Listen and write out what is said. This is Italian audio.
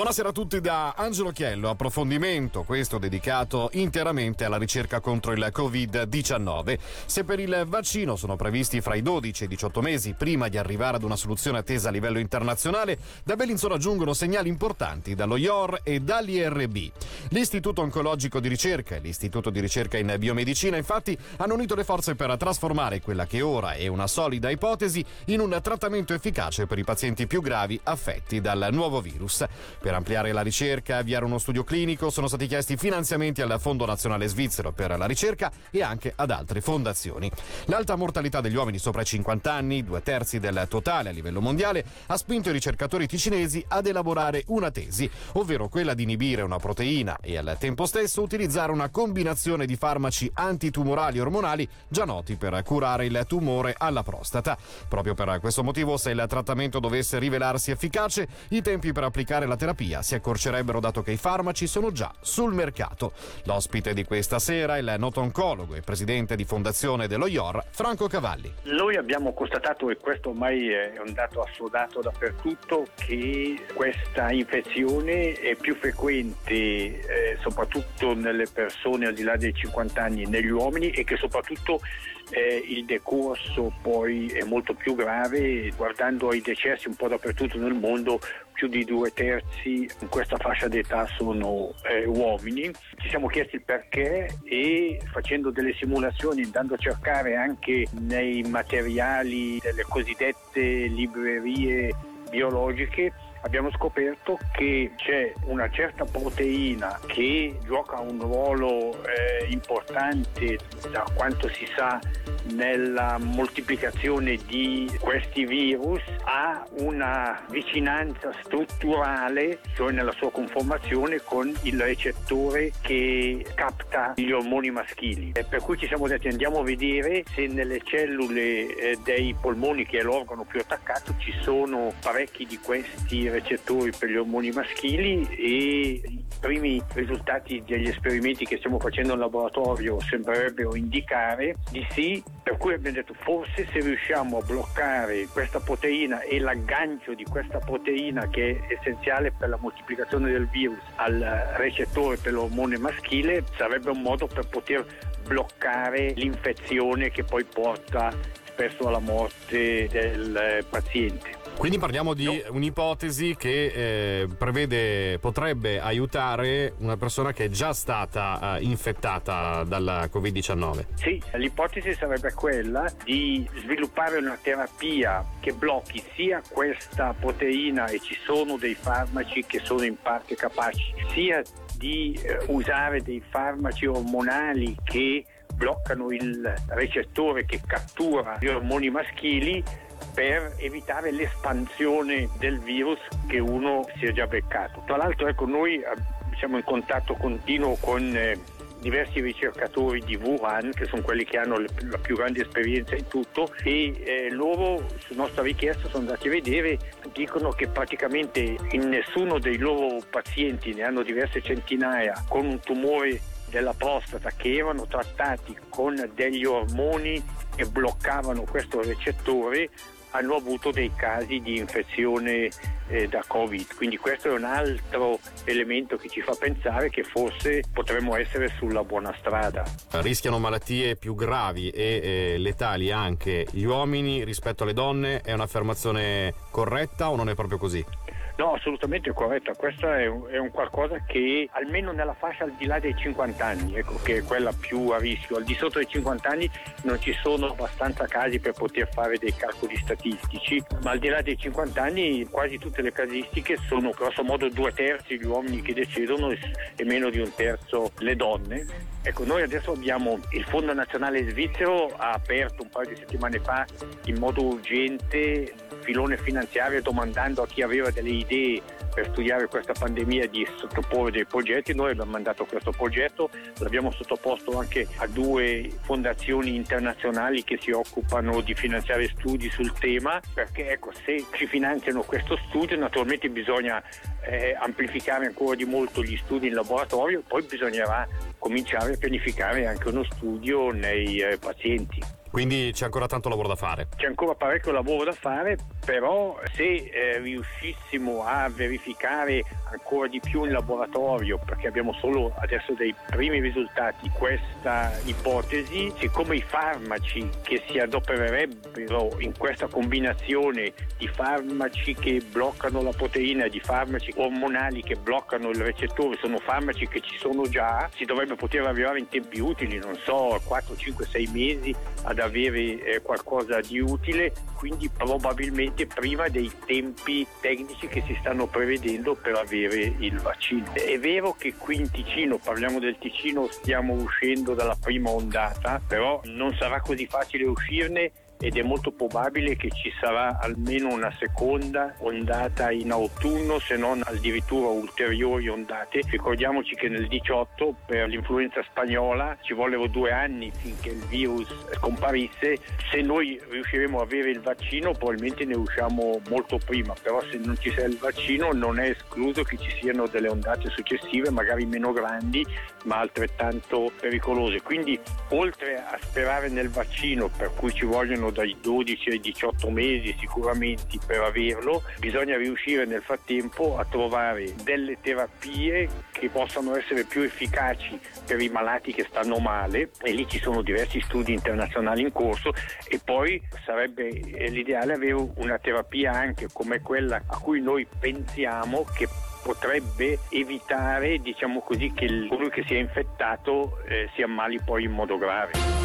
Buonasera a tutti da Angelo Chiello, approfondimento questo dedicato interamente alla ricerca contro il Covid-19. Se per il vaccino sono previsti fra i 12 e i 18 mesi prima di arrivare ad una soluzione attesa a livello internazionale, da Bellinzona giungono segnali importanti dallo IOR e dall'IRB. L'Istituto Oncologico di Ricerca e l'Istituto di Ricerca in Biomedicina infatti hanno unito le forze per trasformare quella che ora è una solida ipotesi in un trattamento efficace per i pazienti più gravi affetti dal nuovo virus. Per ampliare la ricerca e avviare uno studio clinico sono stati chiesti finanziamenti al Fondo Nazionale Svizzero per la ricerca e anche ad altre fondazioni. L'alta mortalità degli uomini sopra i 50 anni, due terzi del totale a livello mondiale, ha spinto i ricercatori ticinesi ad elaborare una tesi, ovvero quella di inibire una proteina e al tempo stesso utilizzare una combinazione di farmaci antitumorali ormonali già noti per curare il tumore alla prostata. Proprio per questo motivo, se il trattamento dovesse rivelarsi efficace, i tempi per applicare la terapia terapia si accorcerebbero dato che i farmaci sono già sul mercato. L'ospite di questa sera è il noto oncologo e presidente di fondazione dello IOR, Franco Cavalli. Noi abbiamo constatato, e questo ormai è un dato assodato dappertutto, che questa infezione è più frequente eh, soprattutto nelle persone al di là dei 50 anni, negli uomini e che soprattutto eh, il decorso poi è molto più grave, guardando ai decessi un po' dappertutto nel mondo, più di due terzi in questa fascia d'età sono eh, uomini. Ci siamo chiesti il perché e facendo delle simulazioni, andando a cercare anche nei materiali delle cosiddette librerie biologiche, abbiamo scoperto che c'è una certa proteina che gioca un ruolo eh, importante da quanto si sa nella moltiplicazione di questi virus ha una vicinanza strutturale, cioè nella sua conformazione con il recettore che capta gli ormoni maschili. E per cui ci siamo detti andiamo a vedere se nelle cellule eh, dei polmoni, che è l'organo più attaccato, ci sono parecchi di questi recettori per gli ormoni maschili e i primi risultati degli esperimenti che stiamo facendo in laboratorio sembrerebbero indicare di sì, per cui abbiamo detto forse se riusciamo a bloccare questa proteina e l'aggancio di questa proteina che è essenziale per la moltiplicazione del virus al recettore per l'ormone maschile sarebbe un modo per poter bloccare l'infezione che poi porta spesso alla morte del paziente. Quindi parliamo di un'ipotesi che eh, prevede, potrebbe aiutare una persona che è già stata eh, infettata dalla Covid-19. Sì, l'ipotesi sarebbe quella di sviluppare una terapia che blocchi sia questa proteina e ci sono dei farmaci che sono in parte capaci, sia di eh, usare dei farmaci ormonali che bloccano il recettore che cattura gli ormoni maschili per evitare l'espansione del virus che uno si è già beccato. Tra l'altro ecco, noi eh, siamo in contatto continuo con eh, diversi ricercatori di Wuhan, che sono quelli che hanno la più grande esperienza in tutto, e eh, loro su nostra richiesta sono andati a vedere, dicono che praticamente in nessuno dei loro pazienti, ne hanno diverse centinaia, con un tumore della prostata che erano trattati con degli ormoni e bloccavano questo recettore hanno avuto dei casi di infezione eh, da Covid. Quindi questo è un altro elemento che ci fa pensare che forse potremmo essere sulla buona strada. Rischiano malattie più gravi e eh, letali anche gli uomini rispetto alle donne? È un'affermazione corretta o non è proprio così? No, assolutamente corretta. Questo è un, è un, qualcosa che almeno nella fascia al di là dei 50 anni, ecco, che è quella più a rischio. Al di sotto dei 50 anni non ci sono abbastanza casi per poter fare dei calcoli statistici, ma al di là dei 50 anni quasi tutte le casistiche sono grosso modo due terzi gli uomini che decidono e meno di un terzo le donne. Ecco, noi adesso abbiamo il Fondo Nazionale Svizzero ha aperto un paio di settimane fa in modo urgente filone finanziario domandando a chi aveva delle idee per studiare questa pandemia di sottoporre dei progetti. Noi abbiamo mandato questo progetto, l'abbiamo sottoposto anche a due fondazioni internazionali che si occupano di finanziare studi sul tema, perché ecco, se ci finanziano questo studio naturalmente bisogna eh, amplificare ancora di molto gli studi in laboratorio, poi bisognerà cominciare a pianificare anche uno studio nei eh, pazienti. Quindi c'è ancora tanto lavoro da fare. C'è ancora parecchio lavoro da fare, però se eh, riuscissimo a verificare ancora di più in laboratorio, perché abbiamo solo adesso dei primi risultati, questa ipotesi, siccome i farmaci che si adopererebbero in questa combinazione di farmaci che bloccano la proteina e di farmaci ormonali che bloccano il recettore, sono farmaci che ci sono già, si dovrebbe poter arrivare in tempi utili, non so, 4, 5, 6 mesi ad avere eh, qualcosa di utile, quindi probabilmente prima dei tempi tecnici che si stanno prevedendo per avere il vaccino. È vero che qui in Ticino, parliamo del Ticino, stiamo uscendo dalla prima ondata, però non sarà così facile uscirne ed è molto probabile che ci sarà almeno una seconda ondata in autunno, se non addirittura ulteriori ondate. Ricordiamoci che nel 18 per l'influenza spagnola ci vollero due anni finché il virus scomparisse. Se noi riusciremo a avere il vaccino probabilmente ne usciamo molto prima, però se non ci sia il vaccino non è escluso che ci siano delle ondate successive, magari meno grandi, ma altrettanto pericolose. Quindi oltre a sperare nel vaccino per cui ci vogliono dai 12 ai 18 mesi sicuramente per averlo, bisogna riuscire nel frattempo a trovare delle terapie che possano essere più efficaci per i malati che stanno male. E lì ci sono diversi studi internazionali in corso. E poi sarebbe l'ideale avere una terapia anche come quella a cui noi pensiamo che potrebbe evitare diciamo così che colui che si è infettato eh, si ammali poi in modo grave.